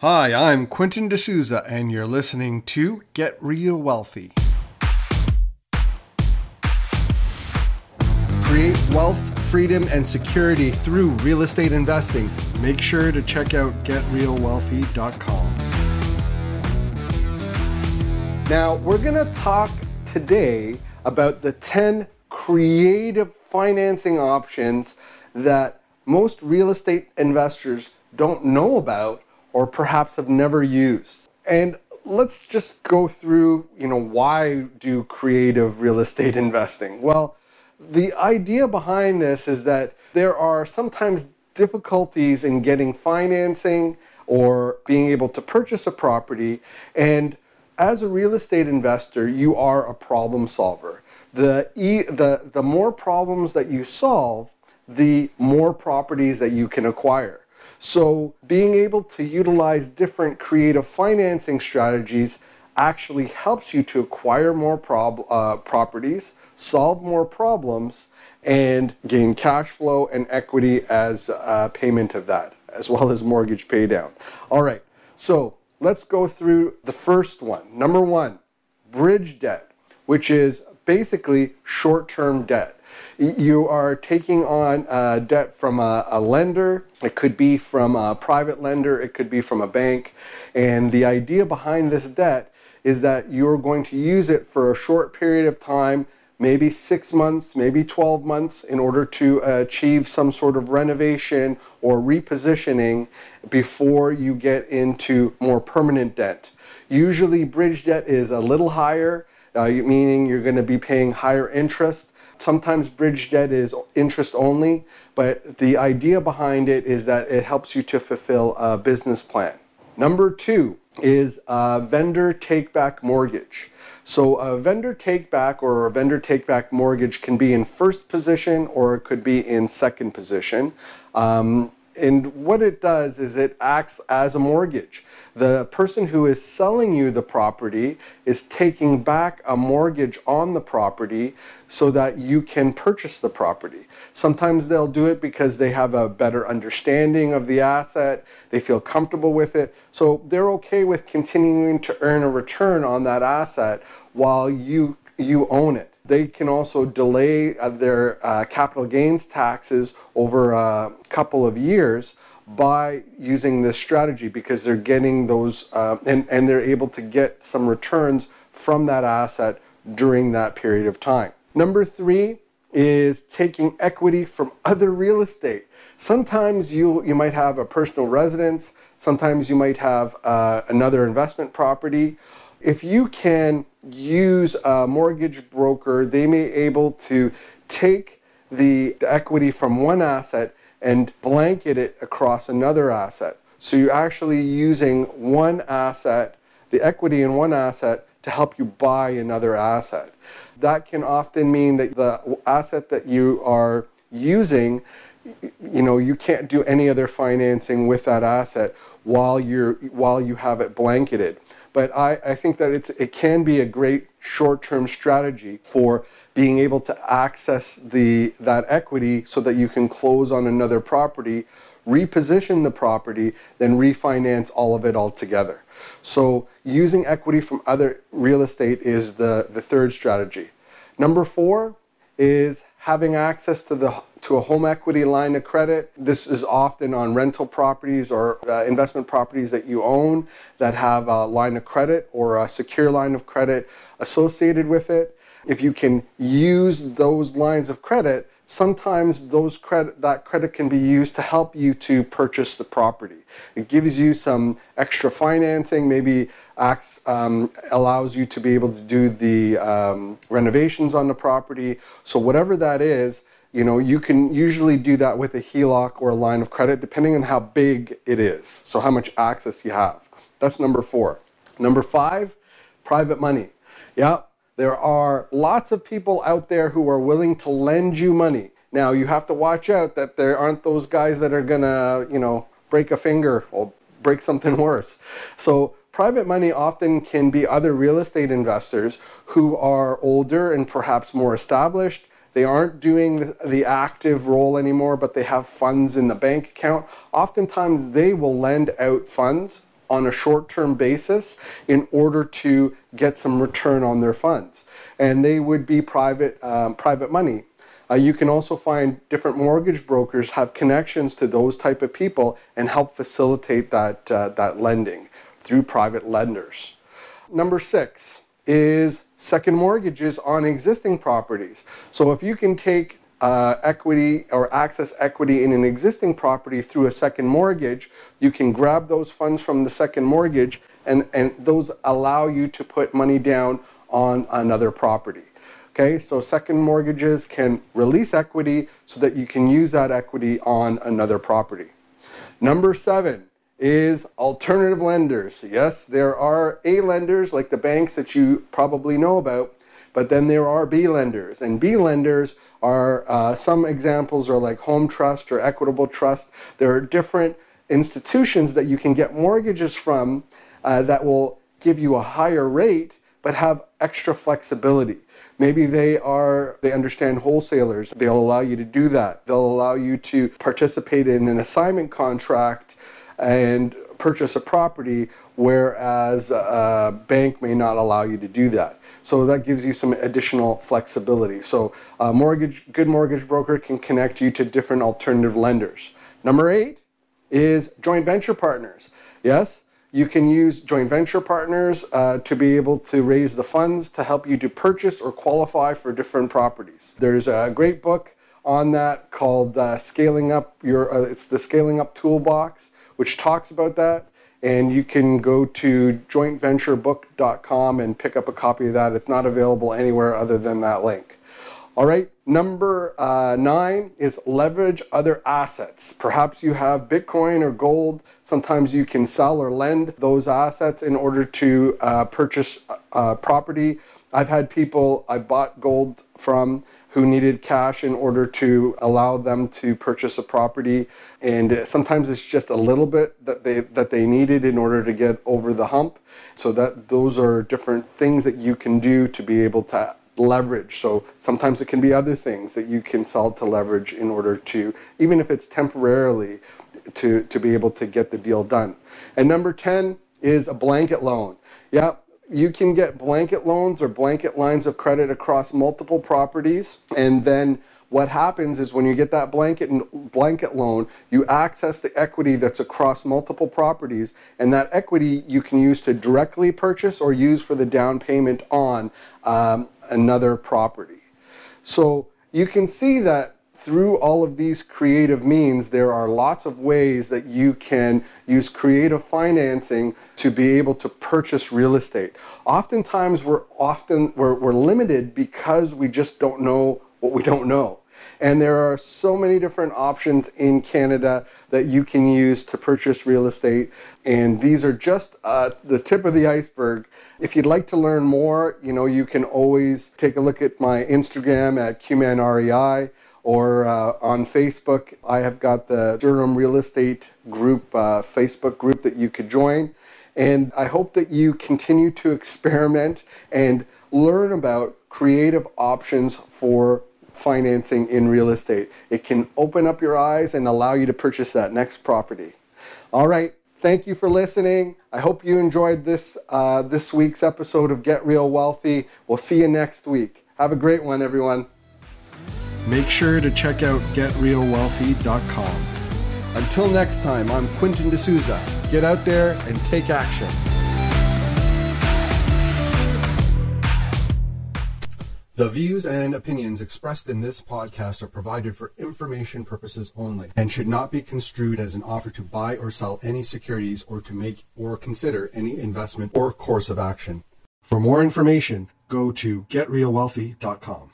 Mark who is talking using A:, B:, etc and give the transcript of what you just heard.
A: Hi, I'm Quentin D'Souza, and you're listening to Get Real Wealthy. Create wealth, freedom, and security through real estate investing. Make sure to check out getrealwealthy.com. Now, we're going to talk today about the 10 creative financing options that most real estate investors don't know about or perhaps have never used. And let's just go through, you know, why do creative real estate investing? Well, the idea behind this is that there are sometimes difficulties in getting financing or being able to purchase a property and as a real estate investor, you are a problem solver. The, e, the, the more problems that you solve, the more properties that you can acquire. So being able to utilize different creative financing strategies actually helps you to acquire more prob- uh, properties, solve more problems, and gain cash flow and equity as payment of that, as well as mortgage paydown. All right, so let's go through the first one. Number one, bridge debt, which is basically short term debt. You are taking on uh, debt from a, a, lender. It could be from a private lender, it could be from a bank. And the idea behind this debt is that you're going to use it for a short period of time, maybe six months, maybe 12 months, in order to achieve some sort of renovation or repositioning before you get into more permanent debt. Usually, bridge debt is a little higher, uh, meaning you're going to be paying higher interest Sometimes bridge debt is interest only, but the idea behind it is that it helps you to fulfill a business plan. Number two is a vendor take back mortgage. So a vendor take back or a vendor take back mortgage can be in first position or it could be in second position. Um, and what it does is it acts as a mortgage. The person who is selling you the property is taking back a mortgage on the property so that you can purchase the property. Sometimes they'll do it because they have a better understanding of the asset, they feel comfortable with it, so they're okay with continuing to earn a return on that asset while you you own it they can also delay uh, their uh, capital gains taxes over a couple of years by using this strategy because they're getting those uh, and, and they're able to get some returns from that asset during that period of time. Number three is taking equity from other real estate. Sometimes you, you might have a personal residence, sometimes you might have uh, another investment property. If you can use a mortgage broker, they may able to take the, equity from one asset and blanket it across another asset. So you're actually using one asset, the equity in one asset, to help you buy another asset. That can often mean that the asset that you are using, you know, you can't do any other financing with that asset while you're while you have it blanketed. But I, I think that it's, it can be a great short-term strategy for being able to access the, that equity so that you can close on another property, reposition the property, then refinance all of it all together. So using equity from other real estate is the, the third strategy. Number four is having access to the to a home equity line of credit. This is often on rental properties or uh, investment properties that you own that have a line of credit or a secure line of credit associated with it. If you can use those lines of credit, sometimes those credit that credit can be used to help you to purchase the property. It gives you some extra financing, maybe acts um, allows you to be able to do the um, renovations on the property. So whatever that is, you know, you can usually do that with a HELOC or a line of credit, depending on how big it is. So how much access you have. That's number four. Number five, private money. Yeah, there are lots of people out there who are willing to lend you money. Now you have to watch out that there aren't those guys that are gonna, you know, break a finger or break something worse. So private money often can be other real estate investors who are older and perhaps more established they aren't doing the active role anymore, but they have funds in the bank account. Oftentimes, they will lend out funds on a short term basis in order to get some return on their funds. And they would be private, um, private money. Uh, you can also find different mortgage brokers have connections to those type of people and help facilitate that, uh, that lending through private lenders. Number six is second mortgages on existing properties. So if you can take uh, equity or access equity in an existing property through a second mortgage, you can grab those funds from the second mortgage and, and those allow you to put money down on another property. Okay, so second mortgages can release equity so that you can use that equity on another property. Number seven is alternative lenders. Yes, there are A lenders like the banks that you probably know about, but then there are B lenders. And B lenders are uh, some examples are like Home Trust or Equitable Trust. There are different institutions that you can get mortgages from uh, that will give you a higher rate but have extra flexibility. Maybe they are, they understand wholesalers. They'll allow you to do that. They'll allow you to participate in an assignment contract and purchase a property, whereas a bank may not allow you to do that. So that gives you some additional flexibility. So a mortgage, good mortgage broker can connect you to different alternative lenders. Number eight is joint venture partners. Yes, you can use joint venture partners uh, to be able to raise the funds to help you to purchase or qualify for different properties. There's a great book on that called uh, Scaling Up Your, uh, it's the Scaling Up Toolbox, which talks about that. And you can go to jointventurebook.com and pick up a copy of that. It's not available anywhere other than that link. All right, number uh, nine is leverage other assets. Perhaps you have Bitcoin or gold. Sometimes you can sell or lend those assets in order to uh, purchase uh, property. I've had people I bought gold from who needed cash in order to allow them to purchase a property and sometimes it's just a little bit that they that they needed in order to get over the hump so that those are different things that you can do to be able to leverage. So sometimes it can be other things that you can sell to leverage in order to, even if it's temporarily, to, to be able to get the deal done. And number 10 is a blanket loan. Yeah, you can get blanket loans or blanket lines of credit across multiple properties and then what happens is when you get that blanket blanket loan, you access the equity that's across multiple properties, and that equity you can use to directly purchase or use for the down payment on um, another property. So you can see that through all of these creative means, there are lots of ways that you can use creative financing to be able to purchase real estate. Oftentimes, we're often we're, we're limited because we just don't know what we don't know. And there are so many different options in Canada that you can use to purchase real estate. And these are just uh, the tip of the iceberg. If you'd like to learn more, you know, you can always take a look at my Instagram at QManREI or uh, on Facebook. I have got the Durham Real Estate Group uh, Facebook group that you could join. And I hope that you continue to experiment and learn about creative options for financing in real estate. It can open up your eyes and allow you to purchase that next property. All right. Thank you for listening. I hope you enjoyed this uh, this week's episode of Get Real Wealthy. We'll see you next week. Have a great one, everyone. Make sure to check out getrealwealthy.com. Until next time, I'm Quentin D'Souza. Get out there and take action. The views and opinions expressed in this podcast are provided for information purposes only and should not be construed as an offer to buy or sell any securities or to make or consider any investment or course of action. For more information, go to getrealwealthy.com.